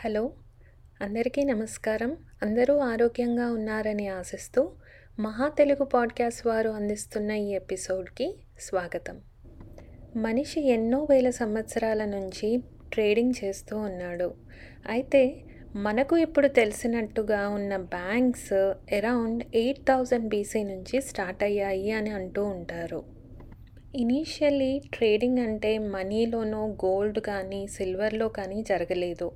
Hello. అందరికీ నమస్కారం. అందరూ ఆరోగ్యంగా ఉన్నారని ఆశిస్తూ మహా తెలుగు పాడ్కాస్ట్ వారు అందిస్తున్న ఈ ఎపిసోడ్కి స్వాగతం. మనిషి ఎన్నో వేల సంవత్సరాల నుంచి ట్రేడింగ్ చేస్తూ ఉన్నాడు. అయితే మనకు ఇప్పుడు తెలిసినట్టుగా ఉన్న banks around eight thousand BC నుంచి స్టార్ట్ అయ్యాయి అని అంటూ ఉంటారు. ఇనీషియల్లీ ట్రేడింగ్ అంటే మనీలోనో గోల్డ్ కానీ సిల్వర్లో కానీ జరగలేదు.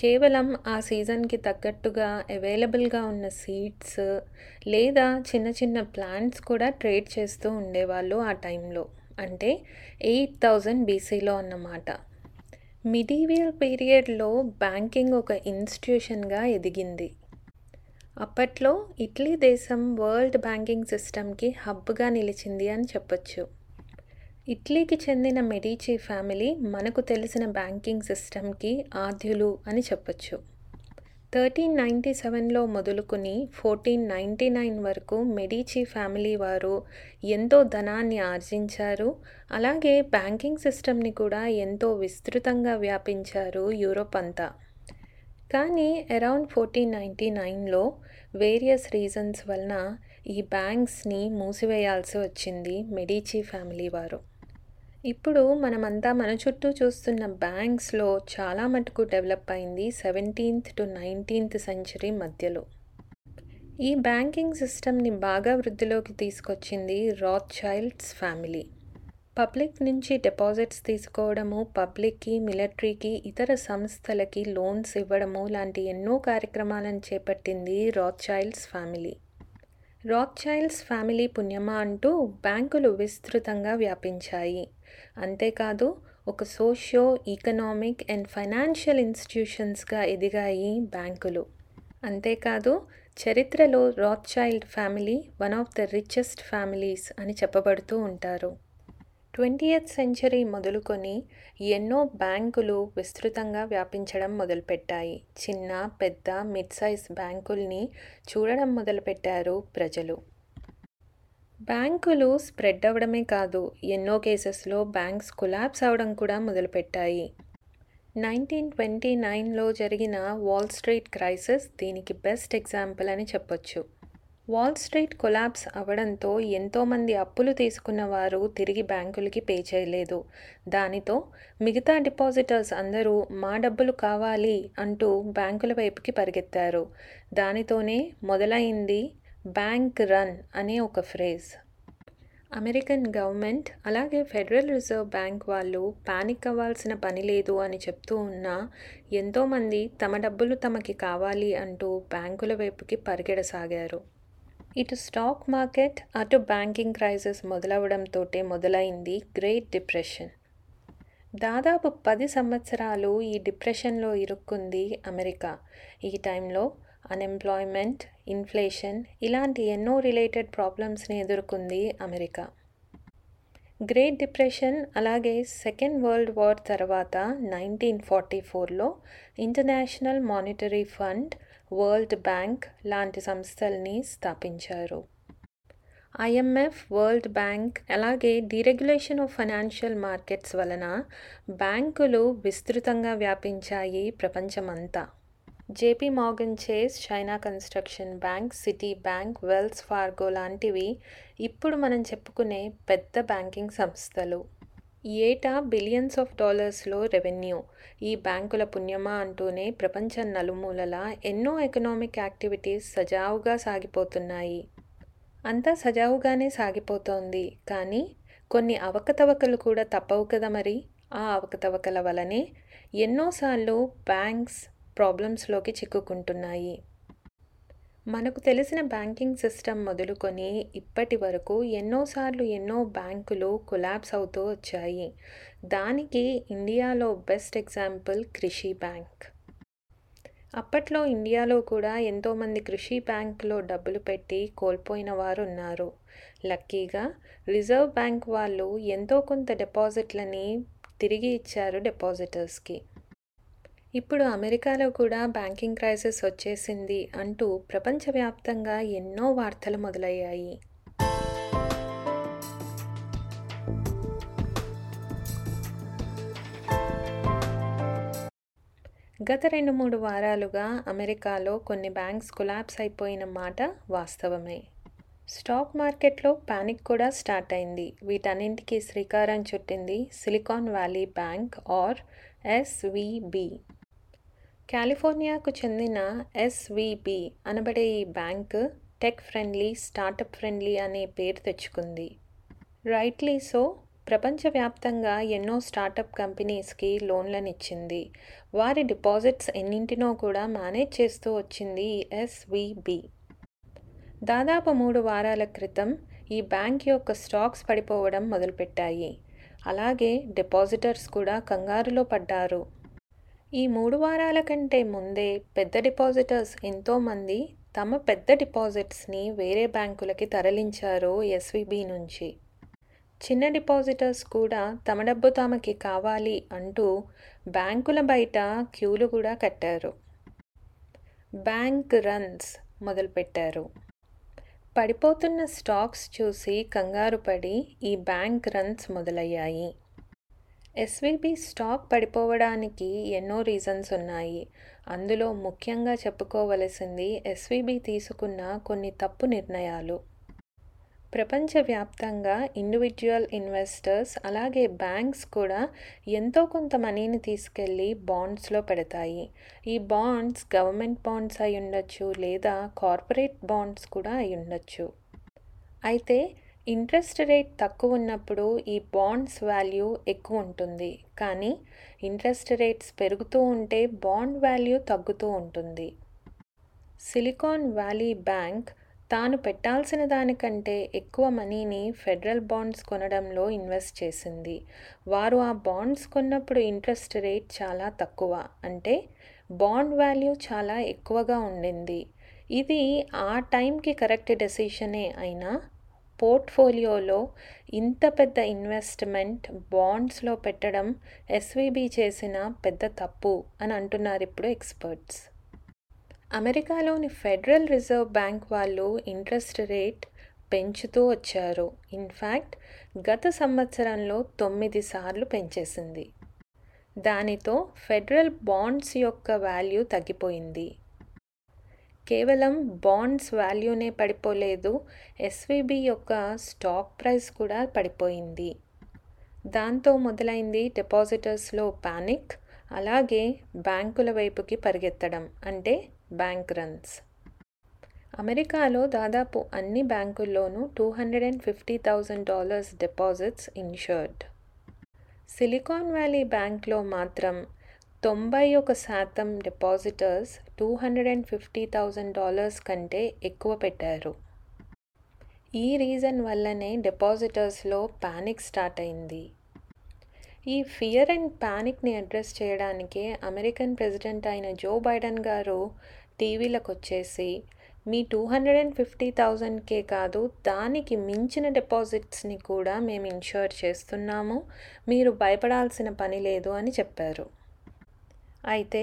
కేవలం ఆ సీజన్కి తగ్గట్టుగా అవైలబుల్గా ఉన్న సీడ్స్ లేదా చిన్న చిన్న ప్లాంట్స్ కూడా ట్రేడ్ చేస్తూ ఉండేవాళ్ళు ఆ టైంలో. అంటే ఎయిట్ థౌజండ్ బీసీలో అన్నమాట. మిడీవియల్ పీరియడ్లో బ్యాంకింగ్ ఒక ఇన్స్టిట్యూషన్గా ఎదిగింది. అప్పట్లో ఇటలీ దేశం వరల్డ్ బ్యాంకింగ్ సిస్టమ్కి హబ్గా నిలిచింది అని చెప్పొచ్చు. ఇటలీకి చెందిన మెడిచి ఫ్యామిలీ మనకు తెలిసిన బ్యాంకింగ్ సిస్టమ్కి ఆద్యులు అని చెప్పొచ్చు. థర్టీన్ నైంటీ సెవెన్లో మొదలుకుని ఫోర్టీన్ నైంటీ నైన్ వరకు మెడిచి ఫ్యామిలీ వారు ఎంతో ధనాన్ని ఆర్జించారు. అలాగే బ్యాంకింగ్ సిస్టమ్ని కూడా ఎంతో విస్తృతంగా వ్యాపించారు యూరోప్ అంతా. కానీ అరౌండ్ ఫోర్టీన్ నైంటీ నైన్లో వేరియస్ రీజన్స్ వలన ఈ బ్యాంక్స్ని మూసివేయాల్సి వచ్చింది మెడిచి ఫ్యామిలీ వారు. ఇప్పుడు మనమంతా మన చుట్టూ చూస్తున్న బ్యాంక్స్లో చాలా మటుకు డెవలప్ అయింది సెవెంటీన్త్ టు నైన్టీన్త్ సెంచరీ మధ్యలో. ఈ బ్యాంకింగ్ సిస్టమ్ని బాగా వృద్ధిలోకి తీసుకొచ్చింది రాత్ చైల్డ్స్ ఫ్యామిలీ. పబ్లిక్ నుంచి డిపాజిట్స్ తీసుకోవడము పబ్లిక్కి మిలిటరీకి ఇతర సంస్థలకి లోన్స్ ఇవ్వడము లాంటి ఎన్నో కార్యక్రమాలను చేపట్టింది రాత్ child's family. Rock child's family పుణ్యమా అంటూ బ్యాంకులు విస్తృతంగా వ్యాపించాయి. అంతేకాదు ఒక సోషియో ఈకనామిక్ అండ్ ఫైనాన్షియల్ ఇన్స్టిట్యూషన్స్గా ఎదిగాయి బ్యాంకులు. అంతేకాదు చరిత్రలో Rothschild family one of the richest families అని చెప్పబడుతూ ఉంటారు. ట్వంటీయత్ సెంచరీ మొదలుకొని ఎన్నో బ్యాంకులు విస్తృతంగా వ్యాపించడం మొదలుపెట్టాయి. చిన్న పెద్ద మిడ్ సైజ్ బ్యాంకుల్ని చూడడం మొదలుపెట్టారు ప్రజలు. బ్యాంకులు స్ప్రెడ్ అవ్వడమే కాదు ఎన్నో కేసెస్లో బ్యాంక్స్ కొలాప్స్ అవడం కూడా మొదలుపెట్టాయి. నైన్టీన్ ట్వంటీ నైన్లో జరిగిన వాల్ స్ట్రీట్ క్రైసిస్ దీనికి బెస్ట్ ఎగ్జాంపుల్ అని చెప్పొచ్చు. వాల్ స్ట్రీట్ కొలాప్స్ అవడంతో ఎంతోమంది అప్పులు తీసుకున్న వారు తిరిగి బ్యాంకులకి పే చేయలేదు. దానితో మిగతా డిపాజిటర్స్ అందరూ మా డబ్బులు కావాలి అంటూ బ్యాంకుల వైపుకి పరిగెత్తారు. దానితోనే మొదలైంది బ్యాంక్ రన్ అనే ఒక ఫ్రేజ్. అమెరికన్ గవర్నమెంట్ అలాగే ఫెడరల్ రిజర్వ్ బ్యాంక్ వాళ్ళు పానిక్ అవ్వాల్సిన పని లేదు అని చెప్తూ ఉన్నా ఎంతోమంది తమ డబ్బులు తమకి కావాలి అంటూ బ్యాంకుల వైపుకి పరిగెడసాగారు. ఇటు స్టాక్ మార్కెట్ అటు బ్యాంకింగ్ క్రైసిస్ మొదలవడంతో మొదలైంది గ్రేట్ డిప్రెషన్. దాదాపు పది సంవత్సరాలు ఈ డిప్రెషన్లో ఇరుక్కుంది అమెరికా. ఈ టైంలో అన్ఎంప్లాయ్మెంట్ ఇన్ఫ్లేషన్ ఇలాంటి ఎన్నో రిలేటెడ్ ప్రాబ్లమ్స్ని ఎదుర్కొంది అమెరికా. గ్రేట్ డిప్రెషన్ అలాగే సెకండ్ వరల్డ్ వార్ తర్వాత నైన్టీన్ ఫార్టీ ఫోర్లో International Monetary Fund World Bank లాంటి సంస్థల్ని స్థాపించారు. ఐఎంఎఫ్ వరల్డ్ బ్యాంక్ అలాగే డీరెగ్యులేషన్ ఆఫ్ ఫైనాన్షియల్ మార్కెట్స్ వలన బ్యాంకులు విస్తృతంగా వ్యాపించాయి ప్రపంచమంతా. JP Morgan Chase China Construction Bank Citibank Wells Fargo లాంటివి ఇప్పుడు మనం చెప్పుకునే పెద్ద బ్యాంకింగ్ సంస్థలు. ఏటా బిలియన్స్ ఆఫ్ డాలర్స్లో రెవెన్యూ. ఈ బ్యాంకుల పుణ్యమా అంటూనే ప్రపంచ నలుమూలలా ఎన్నో ఎకనామిక్ యాక్టివిటీస్ సజావుగా సాగిపోతున్నాయి. అంతా సజావుగానే సాగిపోతోంది. కానీ కొన్ని అవకతవకలు కూడా తప్పవు కదా మరి? ఆ అవకతవకల వలనే ఎన్నోసార్లు బ్యాంక్స్ ప్రాబ్లమ్స్లోకి చిక్కుకుంటున్నాయి. మనకు తెలిసిన బ్యాంకింగ్ సిస్టమ్ మొదలుకొని ఇప్పటి వరకు ఎన్నోసార్లు ఎన్నో బ్యాంకులు కొలాబ్స్ అవుతూ వచ్చాయి. దానికి ఇండియాలో బెస్ట్ ఎగ్జాంపుల్ కృషి బ్యాంక్. అప్పట్లో ఇండియాలో కూడా ఎంతోమంది కృషి బ్యాంక్లో డబ్బులు పెట్టి కోల్పోయిన వారు ఉన్నారు లక్కీగా రిజర్వ్ బ్యాంక్ వాళ్ళు ఎంతో కొంత డిపాజిట్లని తిరిగి ఇచ్చారు డిపాజిటర్స్కి. ఇప్పుడు అమెరికాలో కూడా బ్యాంకింగ్ క్రైసిస్ వచ్చేసింది అంటూ ప్రపంచవ్యాప్తంగా ఎన్నో వార్తలు మొదలయ్యాయి. గత రెండు మూడు వారాలుగా అమెరికాలో కొన్ని బ్యాంక్స్ కొలాప్స్ అయిపోయిన మాట వాస్తవమే. స్టాక్ మార్కెట్లో పానిక్ కూడా స్టార్ట్ అయింది. వీటన్నింటికీ శ్రీకారం చుట్టింది Silicon Valley Bank or SVB కాలిఫోర్నియాకు చెందిన ఎస్విబి అనబడే ఈ bank tech friendly startup friendly అనే పేరు తెచ్చుకుంది. రైట్లీ సో ప్రపంచవ్యాప్తంగా ఎన్నో స్టార్టప్ కంపెనీస్కి లోన్లనిచ్చింది. వారి డిపాజిట్స్ ఎన్నింటినో కూడా మేనేజ్ చేస్తూ వచ్చింది ఎస్విబి. దాదాపు మూడు వారాల క్రితం ఈ బ్యాంక్ యొక్క స్టాక్స్ పడిపోవడం మొదలుపెట్టాయి. అలాగే డిపాజిటర్స్ కూడా కంగారులో పడ్డారు. ఈ మూడు వారాల కంటే ముందే పెద్ద డిపాజిటర్స్ ఎంతోమంది తమ పెద్ద డిపాజిట్స్ని వేరే బ్యాంకులకి తరలించారు ఎస్విబి నుంచి. చిన్న డిపాజిటర్స్ కూడా తమ డబ్బు తమకి కావాలి అంటూ బ్యాంకుల బయట క్యూలు కూడా కట్టారు. బ్యాంక్ రన్స్ మొదలుపెట్టారు. పడిపోతున్న స్టాక్స్ చూసి కంగారు పడి ఈ బ్యాంక్ రన్స్ మొదలయ్యాయి. ఎస్విబి స్టాక్ పడిపోవడానికి ఎన్నో రీజన్స్ ఉన్నాయి. అందులో ముఖ్యంగా చెప్పుకోవలసింది ఎస్విబి తీసుకున్న కొన్ని తప్పు నిర్ణయాలు. ప్రపంచవ్యాప్తంగా ఇండివిజువల్ ఇన్వెస్టర్స్ అలాగే బ్యాంక్స్ కూడా ఎంతో కొంత మనీని తీసుకెళ్ళి బాండ్స్లో పెడతాయి. ఈ బాండ్స్ గవర్నమెంట్ బాండ్స్ అయి ఉండొచ్చు లేదా కార్పొరేట్ బాండ్స్ కూడా అయి ఉండొచ్చు. అయితే ఇంట్రెస్ట్ రేట్ తక్కువ ఉన్నప్పుడు ఈ బాండ్స్ వాల్యూ ఎక్కువ ఉంటుంది. కానీ ఇంట్రెస్ట్ రేట్స్ పెరుగుతూ ఉంటే బాండ్ వాల్యూ తగ్గుతూ ఉంటుంది. సిలికాన్ వ్యాలీ బ్యాంక్ తాను పెట్టాల్సిన దానికంటే ఎక్కువ మనీని ఫెడరల్ బాండ్స్ కొనడంలో ఇన్వెస్ట్ చేసింది. వారు ఆ బాండ్స్ కొన్నప్పుడు ఇంట్రెస్ట్ రేట్ చాలా తక్కువ. అంటే బాండ్ వాల్యూ చాలా ఎక్కువగా ఉండింది. ఇది ఆ టైంకి కరెక్ట్ డెసిషనే అయినా పోర్ట్ఫోలియోలో ఇంత పెద్ద ఇన్వెస్ట్మెంట్ బాండ్స్లో పెట్టడం ఎస్వీబీ చేసిన పెద్ద తప్పు అని అంటున్నారు ఇప్పుడు ఎక్స్పర్ట్స్. అమెరికాలోని ఫెడరల్ రిజర్వ్ బ్యాంక్ వాళ్ళు ఇంట్రెస్ట్ రేట్ పెంచుతూ వచ్చారు. ఇన్ఫ్యాక్ట్ గత సంవత్సరంలో తొమ్మిది సార్లు పెంచేసింది. దానితో ఫెడరల్ బాండ్స్ యొక్క వాల్యూ తగ్గిపోయింది. కేవలం బాండ్స్ వాల్యూనే పడిపోలేదు. ఎస్విబి యొక్క స్టాక్ ప్రైస్ కూడా పడిపోయింది. దాంతో మొదలైంది డిపాజిటర్స్లో పానిక్ అలాగే బ్యాంకుల వైపుకి పరిగెత్తడం అంటే బ్యాంక్ రన్స్. అమెరికాలో దాదాపు అన్ని బ్యాంకుల్లోనూ two hundred and fifty thousand dollars deposits insured. Silicon Valley బ్యాంక్లో మాత్రం తొంభై ఒక శాతం depositors two hundred and fifty thousand dollars కంటే ఎక్కువ పెట్టారు. ఈ రీజన్ వల్లనే డిపాజిటర్స్లో పానిక్ స్టార్ట్ అయింది. ఈ ఫియర్ అండ్ ప్యానిక్ని అడ్రస్ చేయడానికే అమెరికన్ ప్రెసిడెంట్ అయిన జో బైడెన్ గారు టీవీలకు వచ్చేసి మీ టూ హండ్రెడ్ అండ్ ఫిఫ్టీ థౌజండ్కే కాదు దానికి మించిన డిపాజిట్స్ని కూడా మేము ఇన్షూర్ చేస్తున్నాము మీరు భయపడాల్సిన పని లేదు అని చెప్పారు. అయితే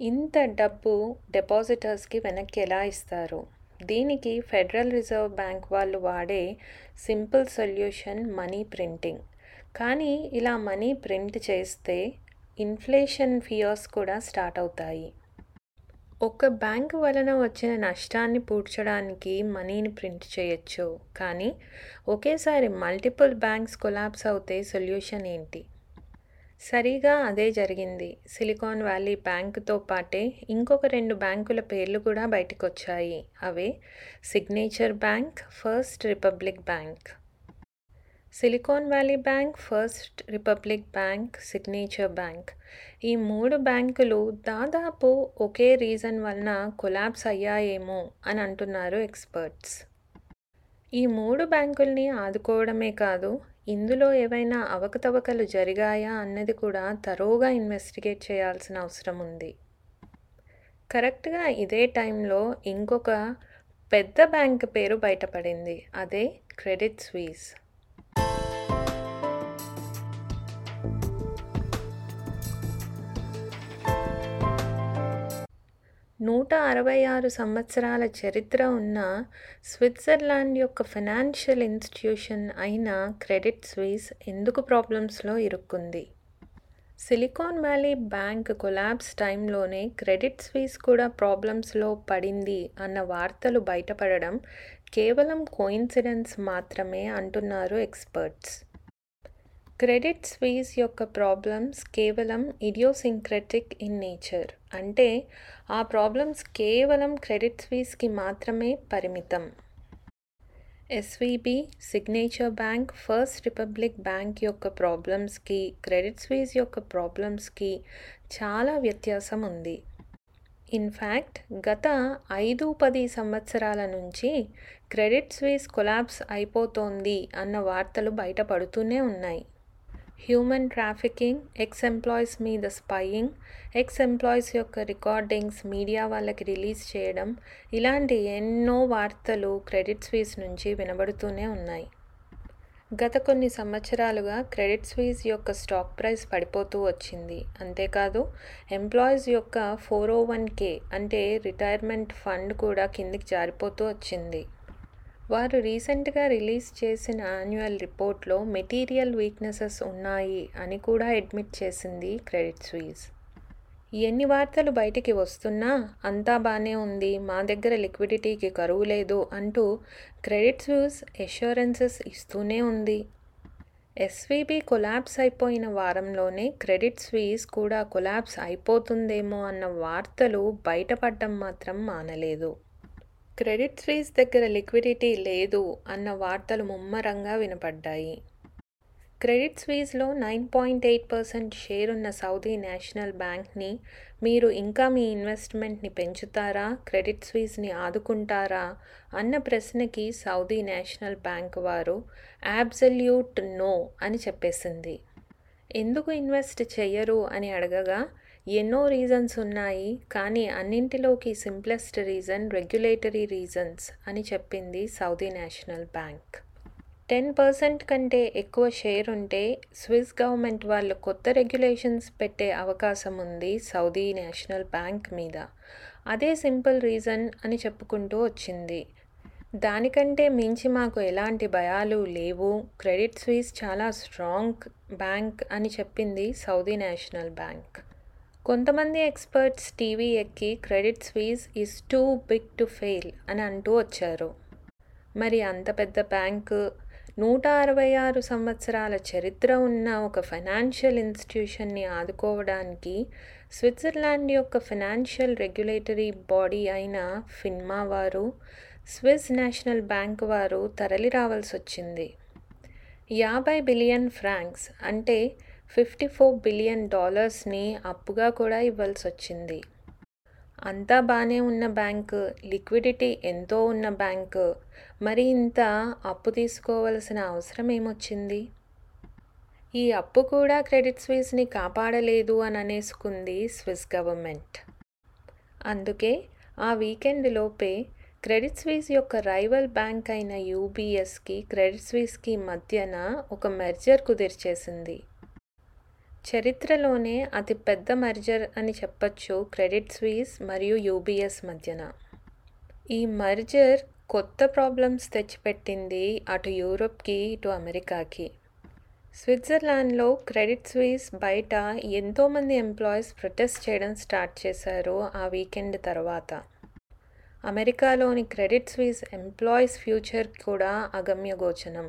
ఇంత డబ్బు డిపాజిటర్స్కి వెనక్కి ఎలా ఇస్తారు? దీనికి ఫెడరల్ రిజర్వ్ బ్యాంక్ వాళ్ళు వాడే సింపుల్ సొల్యూషన్ మనీ ప్రింటింగ్. కానీ ఇలా మనీ ప్రింట్ చేస్తే ఇన్ఫ్లేషన్ ఫియర్స్ కూడా స్టార్ట్ అవుతాయి. ఒక బ్యాంక్ వలన వచ్చిన నష్టాన్ని పూడ్చడానికి మనీని ప్రింట్ చేయొచ్చు. కానీ ఒకేసారి మల్టిపుల్ బ్యాంక్స్ కొలాప్స్ అవుతే సొల్యూషన్ ఏంటి? సరిగా అదే జరిగింది. సిలికాన్ వ్యాలీ బ్యాంకుతో పాటే ఇంకొక రెండు బ్యాంకుల పేర్లు కూడా బయటకు వచ్చాయి అవే Signature Bank First Republic Bank. Silicon Valley Bank First Republic Bank Signature Bank. ఈ మూడు బ్యాంకులు దాదాపు ఒకే రీజన్ వలన కొలాబ్స్ అయ్యాయేమో అని అంటున్నారు ఎక్స్పర్ట్స్. ఈ మూడు బ్యాంకుల్ని ఆదుకోవడమే కాదు ఇందులో ఏవైనా అవకతవకలు జరిగాయా అన్నది కూడా తరోగా ఇన్వెస్టిగేట్ చేయాల్సిన అవసరం ఉంది. కరెక్ట్గా ఇదే టైంలో ఇంకొక పెద్ద బ్యాంక్ పేరు బయటపడింది. అదే క్రెడిట్ స్వీస్ నూట అరవై ఆరు సంవత్సరాల చరిత్ర ఉన్న స్విట్జర్లాండ్ యొక్క ఫైనాన్షియల్ ఇన్స్టిట్యూషన్ అయిన క్రెడిట్ స్విస్ ఎందుకు ప్రాబ్లమ్స్లో ఇరుక్కుంది? సిలికాన్ వ్యాలీ బ్యాంక్ కొలాబ్స్ టైంలోనే క్రెడిట్ స్వీస్ కూడా ప్రాబ్లమ్స్లో పడింది అన్న వార్తలు బయటపడడం కేవలం కోయిన్సిడెన్స్ మాత్రమే అంటున్నారు ఎక్స్పర్ట్స్. క్రెడిట్ స్వీస్ యొక్క ప్రాబ్లమ్స్ కేవలం ఇడియోసింక్రెటిక్ ఇన్ నేచర్. అంటే ఆ ప్రాబ్లమ్స్ కేవలం క్రెడిట్ స్వీస్కి మాత్రమే పరిమితం. SVB Signature Bank First Republic Bank యొక్క ప్రాబ్లమ్స్కి క్రెడిట్ స్వీస్ యొక్క ప్రాబ్లమ్స్కి చాలా వ్యత్యాసం ఉంది. ఇన్ఫ్యాక్ట్ గత ఐదు పది సంవత్సరాల నుంచి క్రెడిట్ స్వీస్ కొలాప్స్ అయిపోతోంది అన్న వార్తలు బయటపడుతూనే ఉన్నాయి. హ్యూమన్ ట్రాఫికింగ్ ఎక్స్ ఎంప్లాయీస్ మీద స్పైయింగ్ ఎక్స్ ఎంప్లాయీస్ యొక్క రికార్డింగ్స్ మీడియా వాళ్ళకి రిలీజ్ చేయడం ఇలాంటి ఎన్నో వార్తలు క్రెడిట్ స్వీస్ నుంచి వినబడుతూనే ఉన్నాయి. గత కొన్ని సంవత్సరాలుగా క్రెడిట్ స్వీస్ యొక్క స్టాక్ ప్రైస్ పడిపోతూ వచ్చింది. అంతేకాదు ఎంప్లాయీస్ యొక్క ఫోర్ ఓ వన్ కే అంటే రిటైర్మెంట్ ఫండ్ కూడా కిందికి జారిపోతూ వచ్చింది. వారు రీసెంట్గా రిలీజ్ చేసిన యాన్యువల్ రిపోర్ట్లో మెటీరియల్ వీక్నెసెస్ ఉన్నాయి అని కూడా అడ్మిట్ చేసింది క్రెడిట్ స్వీస్ ఎన్ని వార్తలు బయటికి వస్తున్నా అంతా బాగానే ఉంది మా దగ్గర లిక్విడిటీకి కరువు లేదు అంటూ క్రెడిట్ స్వీజ్ ఎష్యూరెన్సెస్ ఇస్తూనే ఉంది. ఎస్వీబీ కొలాబ్స్ అయిపోయిన వారంలోనే క్రెడిట్ స్వీస్ కూడా కొలాబ్స్ అయిపోతుందేమో అన్న వార్తలు బయటపడడం మాత్రం మానలేదు. క్రెడిట్ స్వీస్ దగ్గర లిక్విడిటీ లేదు అన్న వార్తలు ముమ్మరంగా వినపడ్డాయి. Credit స్వీజ్లో nine point eight percent share ఉన్న సౌదీ నేషనల్ బ్యాంక్ని మీరు ఇంకా మీ ఇన్వెస్ట్మెంట్ని పెంచుతారా? క్రెడిట్ స్వీజ్ని ఆదుకుంటారా? అన్న ప్రశ్నకి సౌదీ నేషనల్ బ్యాంక్ వారు యాబ్సల్యూట్ నో అని చెప్పేసింది. ఎందుకు ఇన్వెస్ట్ చెయ్యరు అని అడగగా ఎన్నో రీజన్స్ ఉన్నాయి కానీ అన్నింటిలోకి సింప్లెస్ట్ రీజన్ రెగ్యులేటరీ రీజన్స్ అని చెప్పింది Saudi National Bank. Ten percent కంటే ఎక్కువ షేర్ ఉంటే స్విస్ గవర్నమెంట్ వాళ్ళు కొత్త రెగ్యులేషన్స్ పెట్టే అవకాశం ఉంది సౌదీ నేషనల్ బ్యాంక్ మీద. అదే సింపుల్ రీజన్ అని చెప్పుకుంటూ వచ్చింది. దానికంటే మించి మాకు ఎలాంటి భయాలు లేవు. క్రెడిట్ స్విస్ చాలా స్ట్రాంగ్ బ్యాంక్ అని చెప్పింది సౌదీ నేషనల్ బ్యాంక్. కొంతమంది ఎక్స్పర్ట్స్ టీవీ ఎక్కి Credit Suisse is too big to fail అని అంటూ వచ్చారు. మరి అంత పెద్ద బ్యాంకు నూట అరవై ఆరు సంవత్సరాల చరిత్ర ఉన్న ఒక ఫైనాన్షియల్ ఇన్స్టిట్యూషన్ని ఆదుకోవడానికి స్విట్జర్లాండ్ యొక్క ఫైనాన్షియల్ రెగ్యులేటరీ బాడీ అయిన ఫిన్మా వారు స్విస్ నేషనల్ బ్యాంక్ వారు తరలి రావాల్సి వచ్చింది యాభై బిలియన్ ఫ్రాంక్స్ అంటే ఫిఫ్టీ ఫోర్ బిలియన్ డాలర్స్ని అప్పుగా కూడా ఇవ్వాల్సి వచ్చింది అంతా బాగానే ఉన్న బ్యాంకు లిక్విడిటీ ఎంతో ఉన్న బ్యాంకు. మరి ఇంత అప్పు తీసుకోవలసిన అవసరం ఏమొచ్చింది? ఈ అప్పు కూడా క్రెడిట్ స్విస్ని కాపాడలేదు అని అనేసుకుంది స్విస్ గవర్నమెంట్. అందుకే ఆ వీకెండ్ లోపే క్రెడిట్ స్విస్ యొక్క రైవల్ బ్యాంక్ అయిన యూబీఎస్కి క్రెడిట్ స్విస్కి మధ్యన ఒక మెర్జర్ కుదిర్చేసింది. చరిత్రలోనే అతి పెద్ద మర్జర్ అని చెప్పచ్చు క్రెడిట్ స్వీస్ మరియు యూబీఎస్ మధ్యన. ఈ మర్జర్ కొత్త ప్రాబ్లమ్స్ తెచ్చిపెట్టింది అటు యూరోప్కి ఇటు అమెరికాకి. స్విట్జర్లాండ్లో క్రెడిట్ స్వీస్ బయట ఎంతోమంది ఎంప్లాయీస్ ప్రొటెస్ట్ చేయడం స్టార్ట్ చేశారు ఆ వీకెండ్ తర్వాత. అమెరికాలోని క్రెడిట్ స్వీస్ ఎంప్లాయీస్ ఫ్యూచర్ కూడా అగమ్యగోచనం.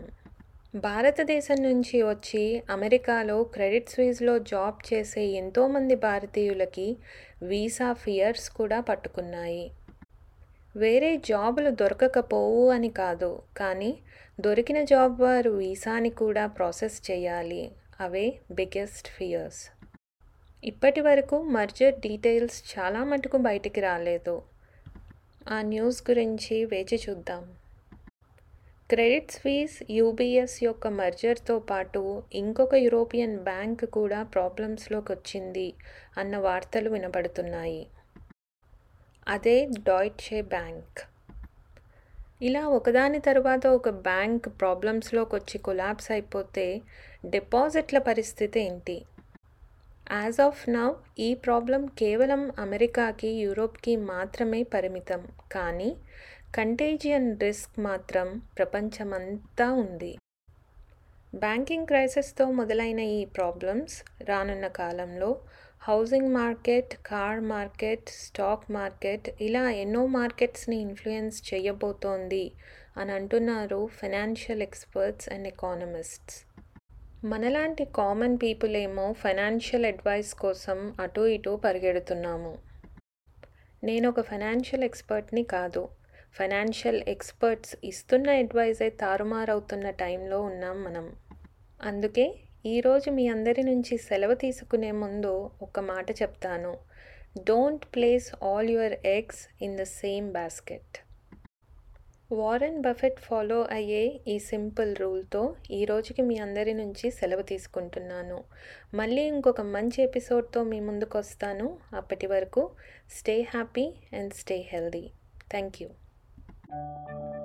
భారతదేశం నుంచి వచ్చి అమెరికాలో క్రెడిట్ స్విజ్లో జాబ్ చేసే ఎంతోమంది భారతీయులకి వీసా ఫియర్స్ కూడా పట్టుకున్నాయి. వేరే జాబులు దొరకకపోవు అని కాదు కానీ దొరికిన జాబ్ వారు వీసాని కూడా ప్రాసెస్ చేయాలి. అవే బిగ్గెస్ట్ ఫియర్స్. ఇప్పటి వరకు మర్జర్ డీటెయిల్స్ చాలా మటుకు బయటికి రాలేదు. ఆ న్యూస్ గురించి వేచి చూద్దాం. క్రెడిట్ స్వీస్ యూబీఎస్ యొక్క మర్జర్తో పాటు ఇంకొక యూరోపియన్ బ్యాంక్ కూడా ప్రాబ్లమ్స్లోకి వచ్చింది అన్న వార్తలు వినపడుతున్నాయి అదే డాయిట్షే బ్యాంక్ ఇలా ఒకదాని తర్వాత ఒక బ్యాంక్ ప్రాబ్లమ్స్లోకి వచ్చి కొలాప్స్ అయిపోతే డిపాజిట్ల పరిస్థితి ఏంటి? యాజ్ ఆఫ్ నౌ ఈ ప్రాబ్లం కేవలం అమెరికాకి యూరోప్కి మాత్రమే పరిమితం. కానీ కంటేజియన్ రిస్క్ మాత్రం ప్రపంచమంతా ఉంది. బ్యాంకింగ్ క్రైసిస్తో మొదలైన ఈ ప్రాబ్లమ్స్ రానున్న కాలంలో housing market car market stock market ఇలా ఎన్నో మార్కెట్స్ని ఇన్ఫ్లుయెన్స్ చేయబోతోంది అని అంటున్నారు ఫైనాన్షియల్ ఎక్స్పర్ట్స్ అండ్ ఎకానమిస్ట్స్ మనలాంటి కామన్ పీపుల్ ఏమో ఫైనాన్షియల్ అడ్వైస్ కోసం అటు ఇటు పరిగెడుతున్నాము. నేను ఒక ఫైనాన్షియల్ ఎక్స్పర్ట్ని కాదు. ఫైనాన్షియల్ ఎక్స్పర్ట్స్ ఇస్తున్న అడ్వైజే తారుమారవుతున్న టైంలో ఉన్నాం మనం. అందుకే ఈరోజు మీ అందరి నుంచి సెలవు తీసుకునే ముందు ఒక మాట చెప్తాను. Don't place all your eggs in the same basket Warren Buffett follow అయ్యే ఈ సింపుల్ రూల్తో ఈ రోజుకి మీ అందరి నుంచి సెలవు తీసుకుంటున్నాను. మళ్ళీ ఇంకొక మంచి ఎపిసోడ్తో మీ ముందుకు వస్తాను అప్పటి వరకు stay happy and stay healthy thank you Thank you.